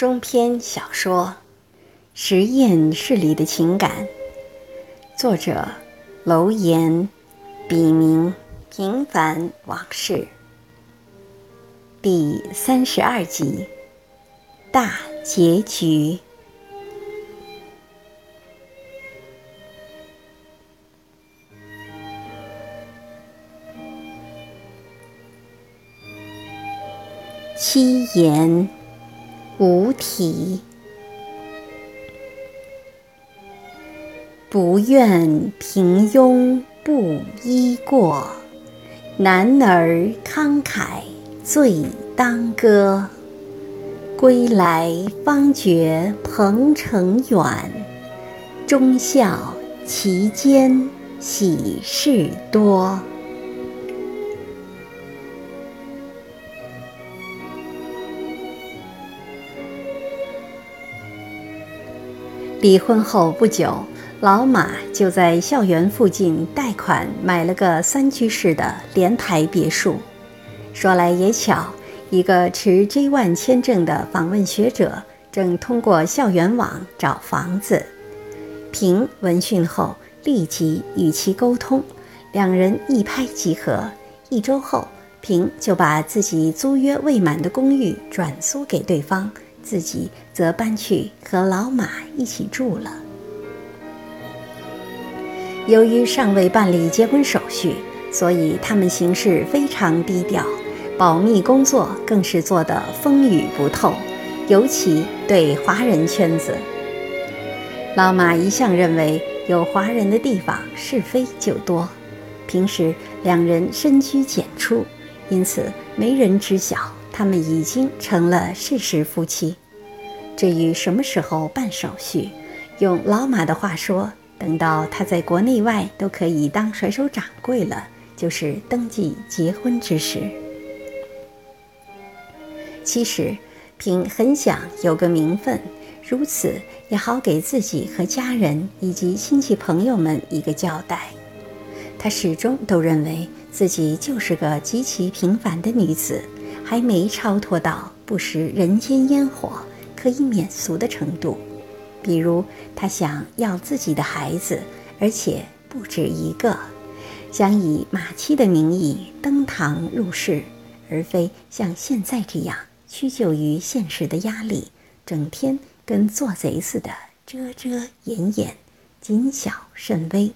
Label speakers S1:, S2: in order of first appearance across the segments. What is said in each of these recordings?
S1: 中篇小说《实验室里的情感》，作者楼岩，笔名平凡往事，第三十二集大结局。七言无题，不愿平庸不依过，男儿慷慨最当歌。归来方觉鹏程远，忠孝其间喜事多。离婚后不久，老马就在校园附近贷款买了个三居室的联排别墅。说来也巧，一个持 J1 签证的访问学者正通过校园网找房子。平闻讯后立即与其沟通，两人一拍即合。一周后，平就把自己租约未满的公寓转租给对方。自己则搬去和老马一起住了。由于尚未办理结婚手续，所以他们行事非常低调，保密工作更是做得风雨不透，尤其对华人圈子。老马一向认为有华人的地方是非就多，平时两人深居简出，因此没人知晓。他们已经成了事实夫妻。至于什么时候办手续，用老马的话说，等到他在国内外都可以当甩手掌柜了，就是登记结婚之时。其实，平很想有个名分，如此也好给自己和家人以及亲戚朋友们一个交代。他始终都认为自己就是个极其平凡的女子。还没超脱到不食人间烟火可以免俗的程度，比如他想要自己的孩子，而且不止一个，想以马妻的名义登堂入室，而非像现在这样屈就于现实的压力，整天跟做贼似的遮遮掩掩，谨小慎微。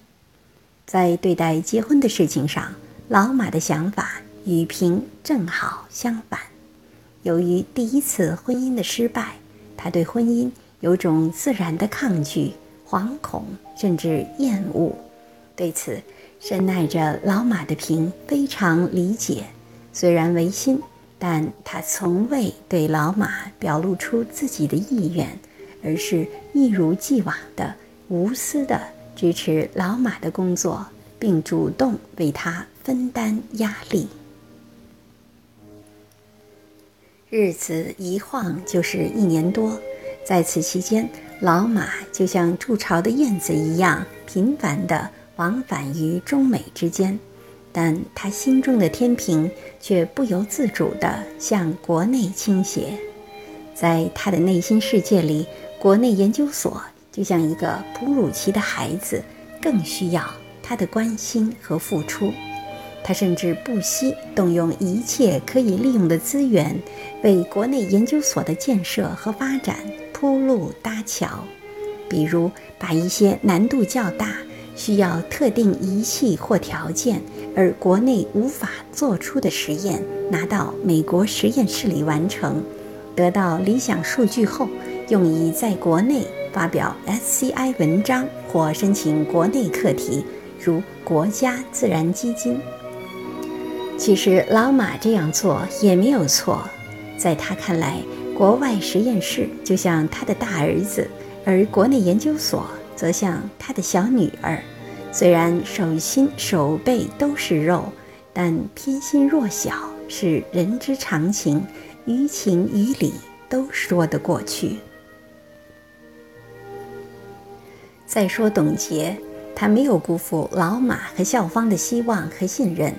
S1: 在对待结婚的事情上，老马的想法。与平正好相反，由于第一次婚姻的失败，他对婚姻有种自然的抗拒、惶恐，甚至厌恶。对此，深爱着老马的平非常理解。虽然违心，但他从未对老马表露出自己的意愿，而是一如既往的无私的支持老马的工作，并主动为他分担压力。日子一晃就是一年多，在此期间，老马就像筑巢的燕子一样频繁地往返于中美之间，但他心中的天平却不由自主地向国内倾斜。在他的内心世界里，国内研究所就像一个哺乳期的孩子，更需要他的关心和付出。他甚至不惜动用一切可以利用的资源，为国内研究所的建设和发展铺路搭桥，比如把一些难度较大、需要特定仪器或条件而国内无法做出的实验拿到美国实验室里完成，得到理想数据后，用以在国内发表 SCI 文章或申请国内课题，如国家自然基金。其实老马这样做也没有错，在他看来，国外实验室就像他的大儿子，而国内研究所则像他的小女儿。虽然手心手背都是肉，但偏心弱小是人之常情，于情于理都说得过去。再说董洁，他没有辜负老马和校方的希望和信任。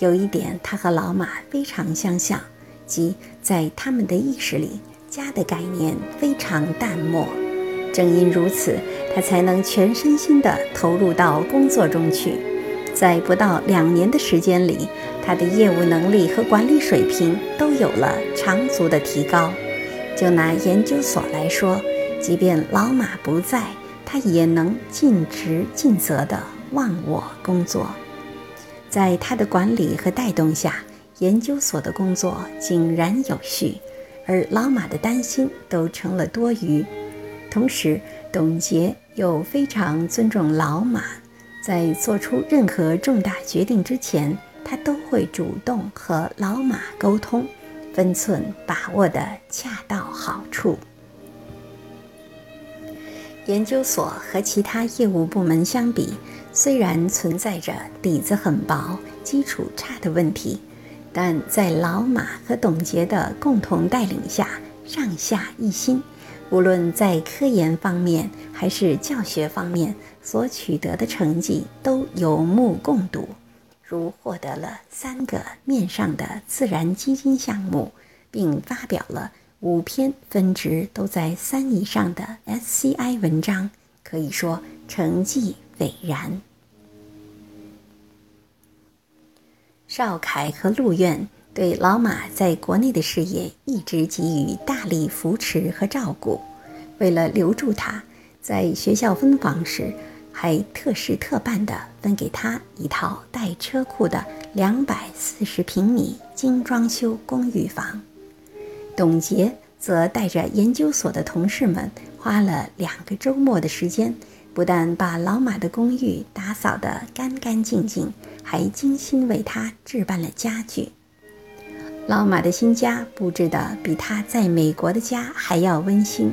S1: 有一点，他和老马非常相像，即在他们的意识里，家的概念非常淡漠。正因如此，他才能全身心地投入到工作中去。在不到两年的时间里，他的业务能力和管理水平都有了长足的提高。就拿研究所来说，即便老马不在，他也能尽职尽责地忘我工作。在他的管理和带动下，研究所的工作井然有序，而老马的担心都成了多余。同时，董洁又非常尊重老马，在做出任何重大决定之前，他都会主动和老马沟通，分寸把握得恰到好处。研究所和其他业务部门相比，虽然存在着底子很薄、基础差的问题，但在老马和董洁的共同带领下，上下一心，无论在科研方面还是教学方面所取得的成绩都有目共睹，如获得了三个面上的自然基金项目，并发表了。五篇分值都在三以上的 SCI 文章，可以说成绩斐然。邵凯和陆苑对老马在国内的事业一直给予大力扶持和照顾，为了留住他，在学校分房时还特事特办的分给他一套带车库的两百四十平米精装修公寓房。董洁则带着研究所的同事们，花了两个周末的时间，不但把老马的公寓打扫得干干净净，还精心为他置办了家具。老马的新家布置得比他在美国的家还要温馨，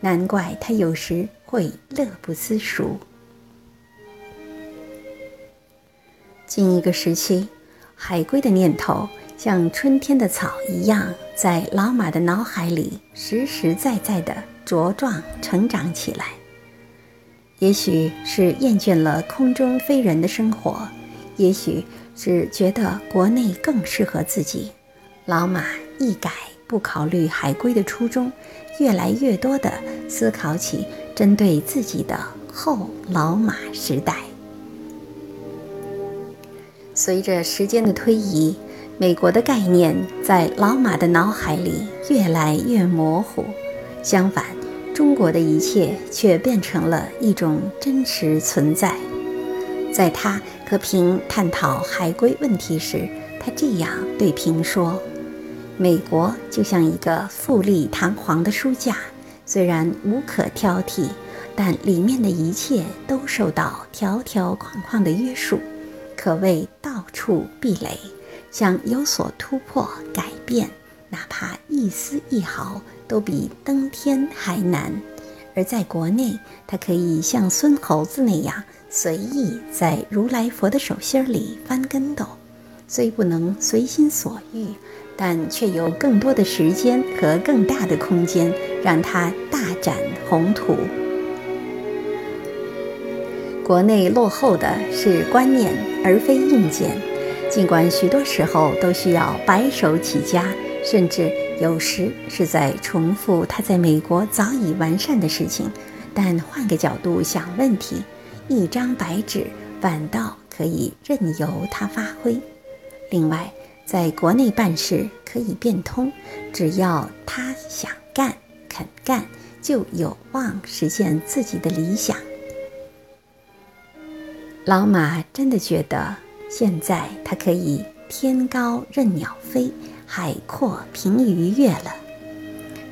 S1: 难怪他有时会乐不思蜀。近一个时期，海归的念头。像春天的草一样，在老马的脑海里实实在在地茁壮成长起来。也许是厌倦了空中飞人的生活，也许是觉得国内更适合自己，老马一改不考虑海归的初衷，越来越多地思考起针对自己的后老马时代。随着时间的推移。美国的概念在老马的脑海里越来越模糊，相反，中国的一切却变成了一种真实存在。在他和平探讨海归问题时，他这样对平说：“美国就像一个富丽堂皇的书架，虽然无可挑剔，但里面的一切都受到条条框框的约束，可谓到处壁垒。”想有所突破、改变，哪怕一丝一毫，都比登天还难。而在国内，他可以像孙猴子那样随意在如来佛的手心里翻跟斗，虽不能随心所欲，但却有更多的时间和更大的空间，让他大展宏图。国内落后的是观念，而非硬件。尽管许多时候都需要白手起家，甚至有时是在重复他在美国早已完善的事情，但换个角度想问题，一张白纸反倒可以任由他发挥。另外，在国内办事可以变通，只要他想干、肯干，就有望实现自己的理想。老马真的觉得。现在他可以天高任鸟飞，海阔凭鱼跃了。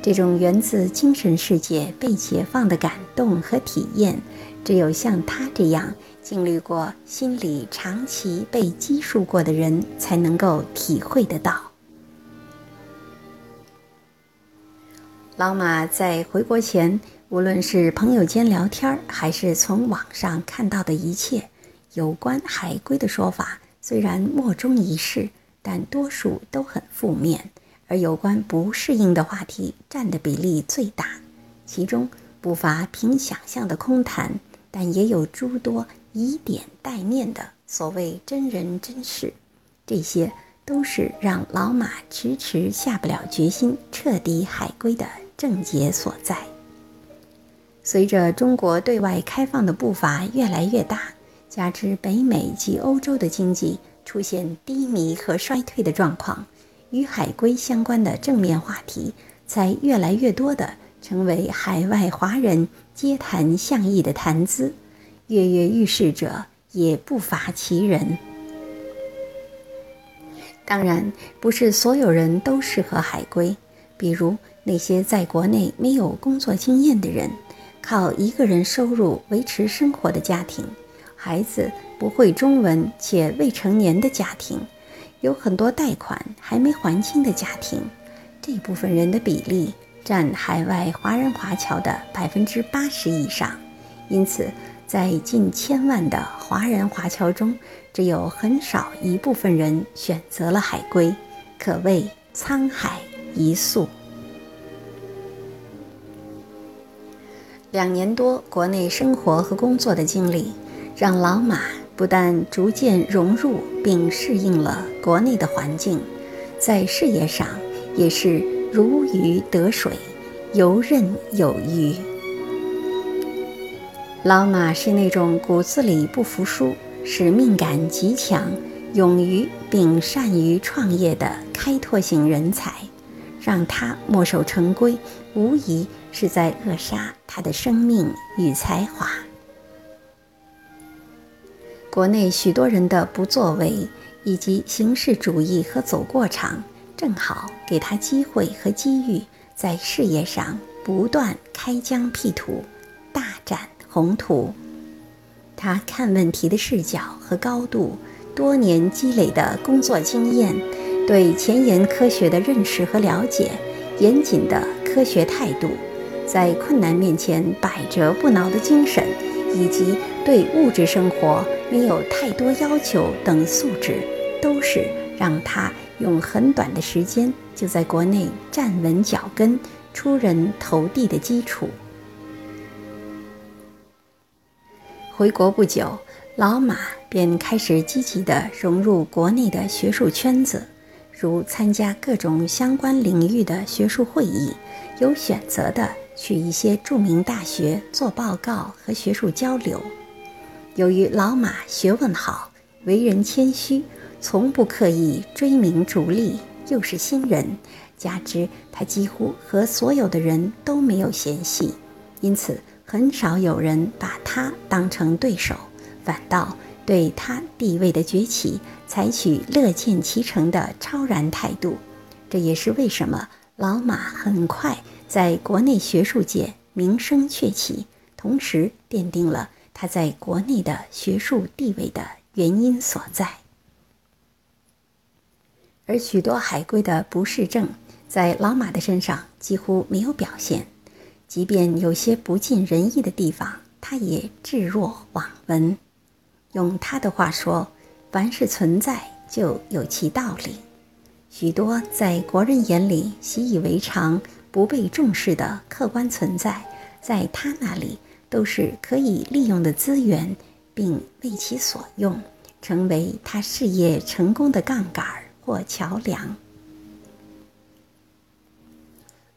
S1: 这种源自精神世界被解放的感动和体验，只有像他这样经历过、心理长期被激束过的人才能够体会得到。老马在回国前，无论是朋友间聊天，还是从网上看到的一切。有关海归的说法虽然莫衷一是，但多数都很负面。而有关不适应的话题占的比例最大，其中不乏凭想象的空谈，但也有诸多以点带面的所谓真人真事。这些都是让老马迟迟下不了决心彻底海归的症结所在。随着中国对外开放的步伐越来越大，加之北美及欧洲的经济出现低迷和衰退的状况，与海归相关的正面话题才越来越多的成为海外华人皆谈巷议的谈资，跃跃欲试者也不乏其人。当然，不是所有人都适合海归，比如那些在国内没有工作经验的人。靠一个人收入维持生活的家庭，孩子不会中文且未成年的家庭，有很多贷款还没还清的家庭，这部分人的比例占海外华人华侨的百分之八十以上。因此，在近千万的华人华侨中，只有很少一部分人选择了海归，可谓沧海一粟。两年多国内生活和工作的经历，让老马不但逐渐融入并适应了国内的环境，在事业上也是如鱼得水，游刃有余。老马是那种骨子里不服输、使命感极强、勇于并善于创业的开拓型人才。让他墨守成规，无疑是在扼杀他的生命与才华。国内许多人的不作为以及形式主义和走过场，正好给他机会和机遇，在事业上不断开疆辟土，大展宏图。他看问题的视角和高度，多年积累的工作经验。对前沿科学的认识和了解，严谨的科学态度，在困难面前百折不挠的精神，以及对物质生活没有太多要求等素质，都是让他用很短的时间就在国内站稳脚跟、出人头地的基础。回国不久，老马便开始积极地融入国内的学术圈子。如参加各种相关领域的学术会议，有选择的去一些著名大学做报告和学术交流。由于老马学问好，为人谦虚，从不刻意追名逐利，又是新人，加之他几乎和所有的人都没有嫌隙，因此很少有人把他当成对手，反倒。对他地位的崛起采取乐见其成的超然态度，这也是为什么老马很快在国内学术界名声鹊起，同时奠定了他在国内的学术地位的原因所在。而许多海归的不适症在老马的身上几乎没有表现，即便有些不尽人意的地方，他也置若罔闻。用他的话说：“凡是存在，就有其道理。许多在国人眼里习以为常、不被重视的客观存在，在他那里都是可以利用的资源，并为其所用，成为他事业成功的杠杆或桥梁。”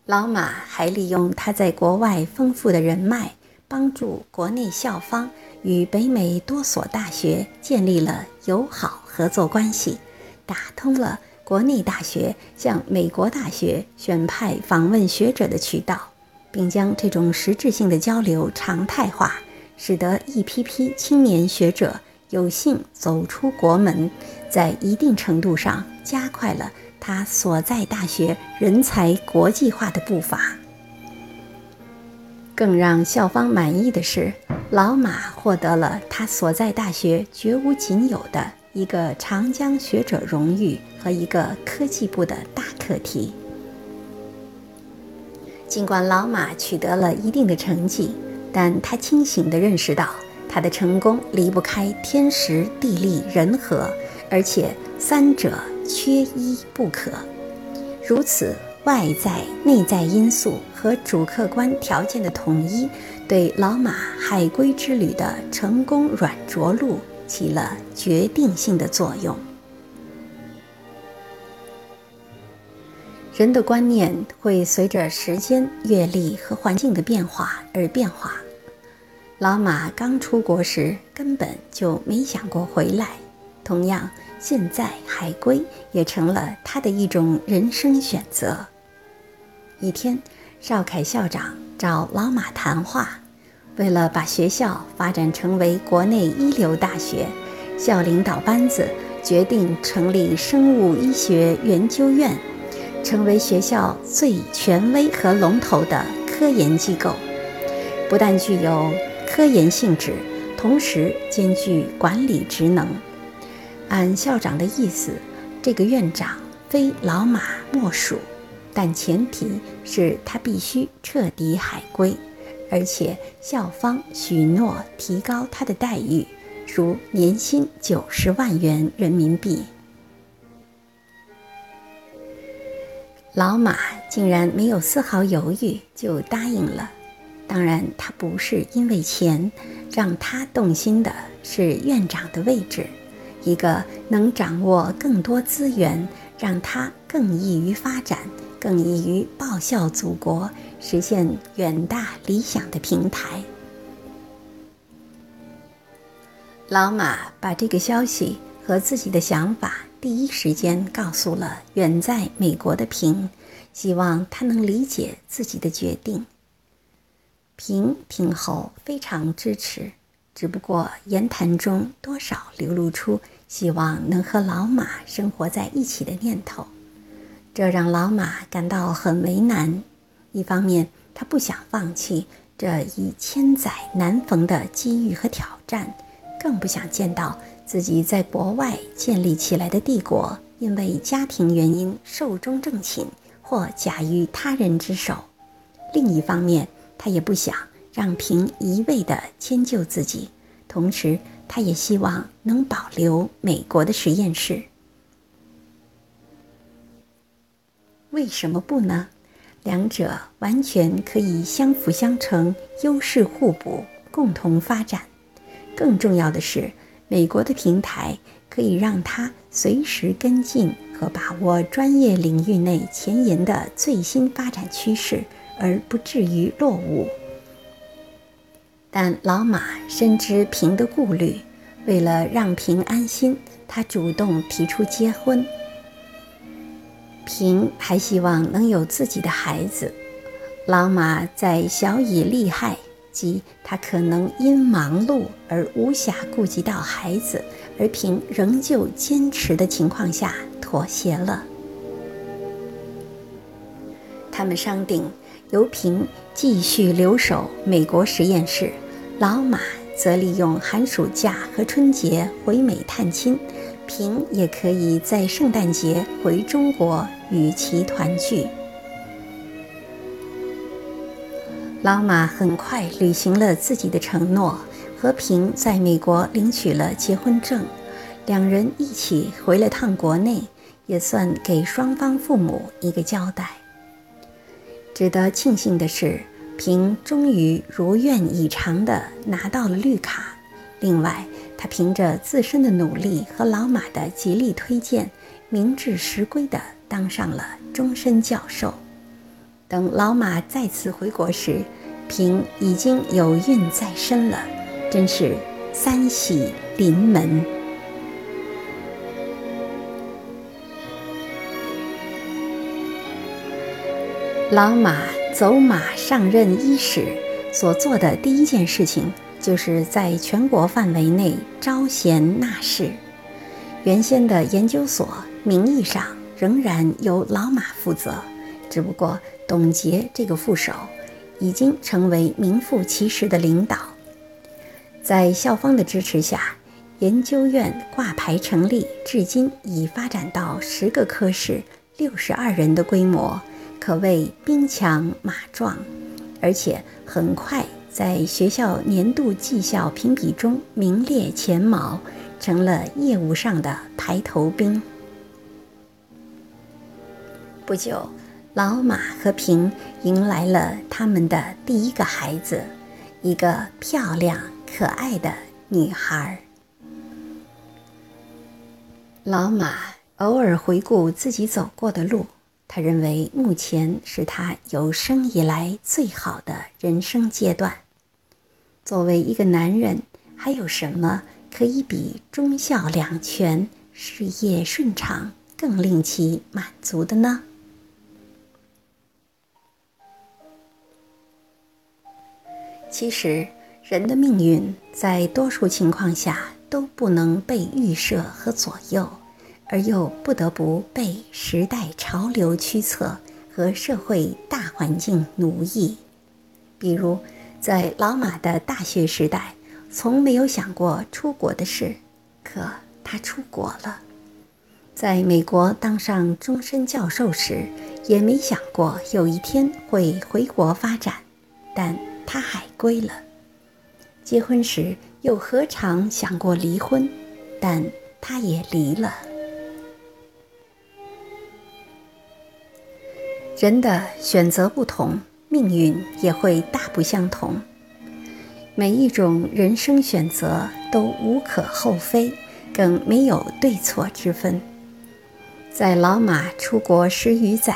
S1: 老马还利用他在国外丰富的人脉，帮助国内校方。与北美多所大学建立了友好合作关系，打通了国内大学向美国大学选派访问学者的渠道，并将这种实质性的交流常态化，使得一批批青年学者有幸走出国门，在一定程度上加快了他所在大学人才国际化的步伐。更让校方满意的是，老马获得了他所在大学绝无仅有的一个长江学者荣誉和一个科技部的大课题。尽管老马取得了一定的成绩，但他清醒地认识到，他的成功离不开天时、地利、人和，而且三者缺一不可。如此。外在、内在因素和主客观条件的统一，对老马海归之旅的成功软着陆起了决定性的作用。人的观念会随着时间、阅历和环境的变化而变化。老马刚出国时根本就没想过回来，同样，现在海归也成了他的一种人生选择。一天，邵凯校长找老马谈话，为了把学校发展成为国内一流大学，校领导班子决定成立生物医学研究院，成为学校最权威和龙头的科研机构，不但具有。科研性质，同时兼具管理职能。按校长的意思，这个院长非老马莫属，但前提是他必须彻底海归，而且校方许诺提高他的待遇，如年薪九十万元人民币。老马竟然没有丝毫犹豫就答应了。当然，他不是因为钱，让他动心的是院长的位置，一个能掌握更多资源，让他更易于发展、更易于报效祖国、实现远大理想的平台。老马把这个消息和自己的想法第一时间告诉了远在美国的平，希望他能理解自己的决定。平听后非常支持，只不过言谈中多少流露出希望能和老马生活在一起的念头，这让老马感到很为难。一方面，他不想放弃这一千载难逢的机遇和挑战，更不想见到自己在国外建立起来的帝国因为家庭原因寿终正寝或假于他人之手。另一方面，他也不想让平一味地迁就自己，同时他也希望能保留美国的实验室。为什么不呢？两者完全可以相辅相成，优势互补，共同发展。更重要的是，美国的平台可以让他随时跟进和把握专业领域内前沿的最新发展趋势。而不至于落伍。但老马深知平的顾虑，为了让平安心，他主动提出结婚。平还希望能有自己的孩子。老马在小以利害，即他可能因忙碌而无暇顾及到孩子，而平仍旧坚持的情况下妥协了。他们商定。由平继续留守美国实验室，老马则利用寒暑假和春节回美探亲，平也可以在圣诞节回中国与其团聚。老马很快履行了自己的承诺，和平在美国领取了结婚证，两人一起回了趟国内，也算给双方父母一个交代。值得庆幸的是，平终于如愿以偿地拿到了绿卡。另外，他凭着自身的努力和老马的极力推荐，名至实归地当上了终身教授。等老马再次回国时，平已经有孕在身了，真是三喜临门。老马走马上任伊始，所做的第一件事情，就是在全国范围内招贤纳士。原先的研究所名义上仍然由老马负责，只不过董洁这个副手已经成为名副其实的领导。在校方的支持下，研究院挂牌成立，至今已发展到十个科室、六十二人的规模。可谓兵强马壮，而且很快在学校年度绩效评比中名列前茅，成了业务上的排头兵。不久，老马和平迎来了他们的第一个孩子，一个漂亮可爱的女孩。老马偶尔回顾自己走过的路。他认为目前是他有生以来最好的人生阶段。作为一个男人，还有什么可以比忠孝两全、事业顺畅更令其满足的呢？其实，人的命运在多数情况下都不能被预设和左右，而又不得不被时代潮流驱策和社会大环境奴役。比如，在老马的大学时代，从没有想过出国的事，可他出国了；在美国当上终身教授时，也没想过有一天会回国发展，但。他海归了，结婚时又何尝想过离婚？但他也离了。人的选择不同，命运也会大不相同。每一种人生选择都无可厚非，更没有对错之分。在老马出国十余载，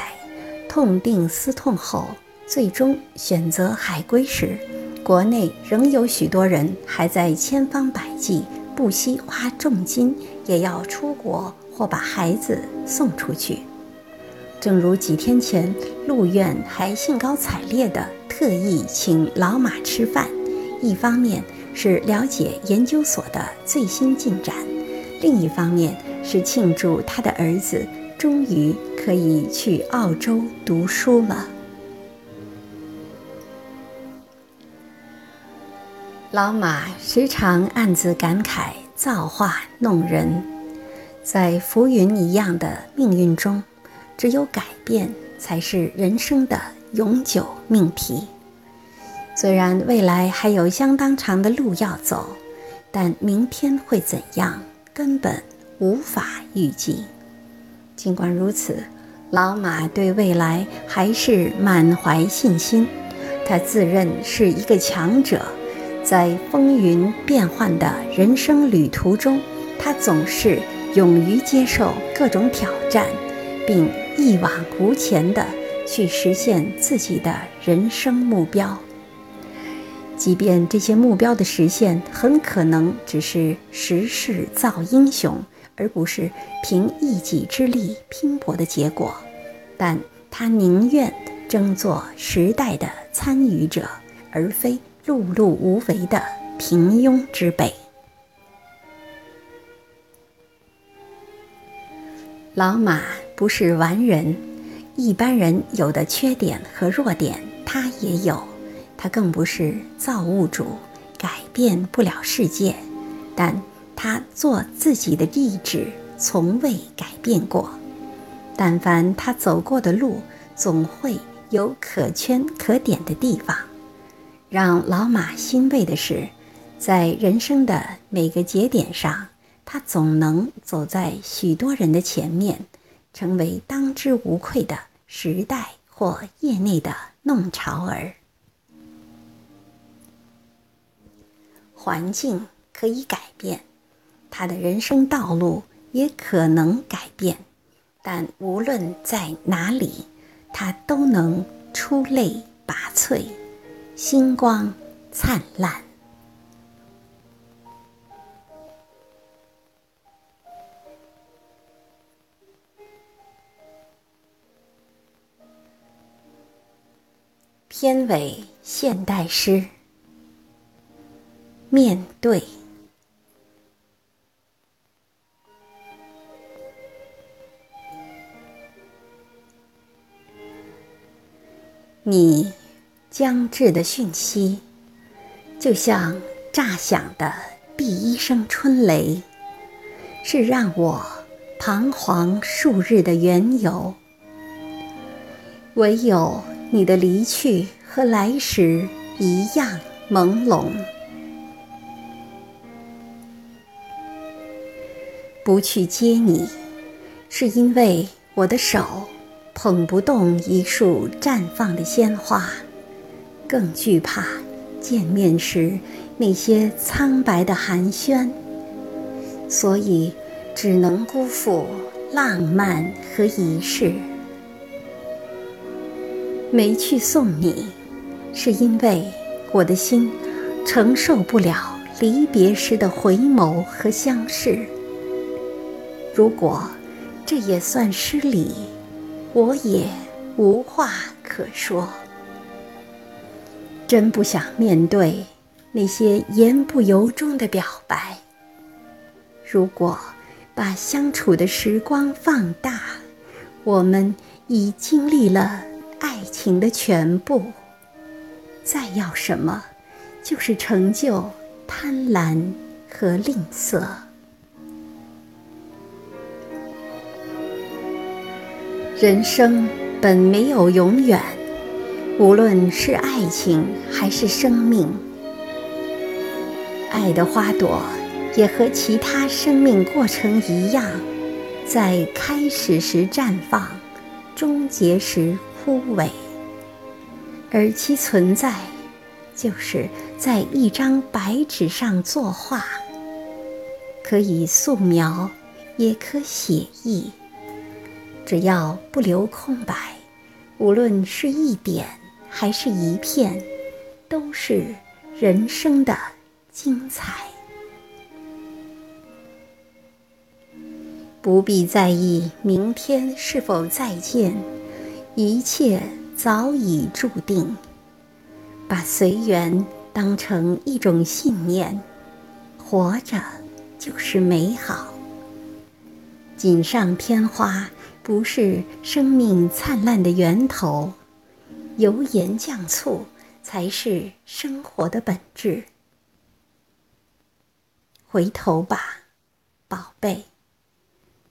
S1: 痛定思痛后。最终选择海归时，国内仍有许多人还在千方百计、不惜花重金也要出国或把孩子送出去。正如几天前，陆院还兴高采烈地特意请老马吃饭，一方面是了解研究所的最新进展，另一方面是庆祝他的儿子终于可以去澳洲读书了。老马时常暗自感慨，造化弄人，在浮云一样的命运中，只有改变才是人生的永久命题。虽然未来还有相当长的路要走，但明天会怎样，根本无法预计。尽管如此，老马对未来还是满怀信心，他自认是一个强者。在风云变幻的人生旅途中，他总是勇于接受各种挑战，并一往无前地去实现自己的人生目标。即便这些目标的实现很可能只是时势造英雄，而不是凭一己之力拼搏的结果，但他宁愿争做时代的参与者，而非。碌碌无为的平庸之辈。老马不是完人，一般人有的缺点和弱点他也有，他更不是造物主，改变不了世界，但他做自己的意志从未改变过。但凡他走过的路，总会有可圈可点的地方。让老马欣慰的是，在人生的每个节点上，他总能走在许多人的前面，成为当之无愧的时代或业内的弄潮儿。环境可以改变，他的人生道路也可能改变，但无论在哪里，他都能出类拔萃。星光灿烂，片尾现代诗。面对你。将至的讯息，就像炸响的第一声春雷，是让我彷徨数日的缘由。唯有你的离去和来时一样朦胧，不去接你，是因为我的手捧不动一束绽放的鲜花。更惧怕见面时那些苍白的寒暄，所以只能辜负浪漫和仪式。没去送你，是因为我的心承受不了离别时的回眸和相视。如果这也算失礼，我也无话可说。真不想面对那些言不由衷的表白。如果把相处的时光放大，我们已经历了爱情的全部。再要什么，就是成就贪婪和吝啬。人生本没有永远，无论是爱情还是生命，爱的花朵也和其他生命过程一样，在开始时绽放，终结时枯萎，而其存在，就是在一张白纸上作画，可以素描，也可写意。只要不留空白，无论是一点还是一片，都是人生的精彩。不必在意明天是否再见，一切早已注定。把随缘当成一种信念，活着就是美好。锦上添花。不是生命灿烂的源头，油盐酱醋才是生活的本质。回头吧，宝贝，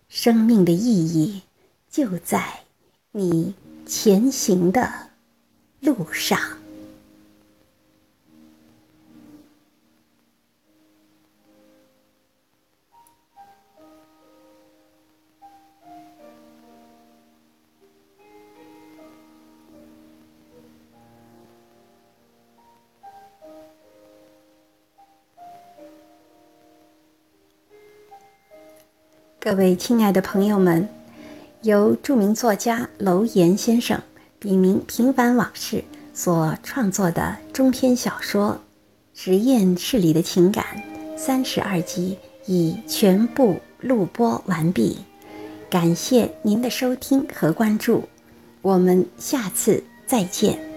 S1: 生命的意义就在你前行的路上。各位亲爱的朋友们，由著名作家楼岩先生笔名“平凡往事”所创作的中篇小说《实验室里的情感》三十二集已全部录播完毕，感谢您的收听和关注，我们下次再见。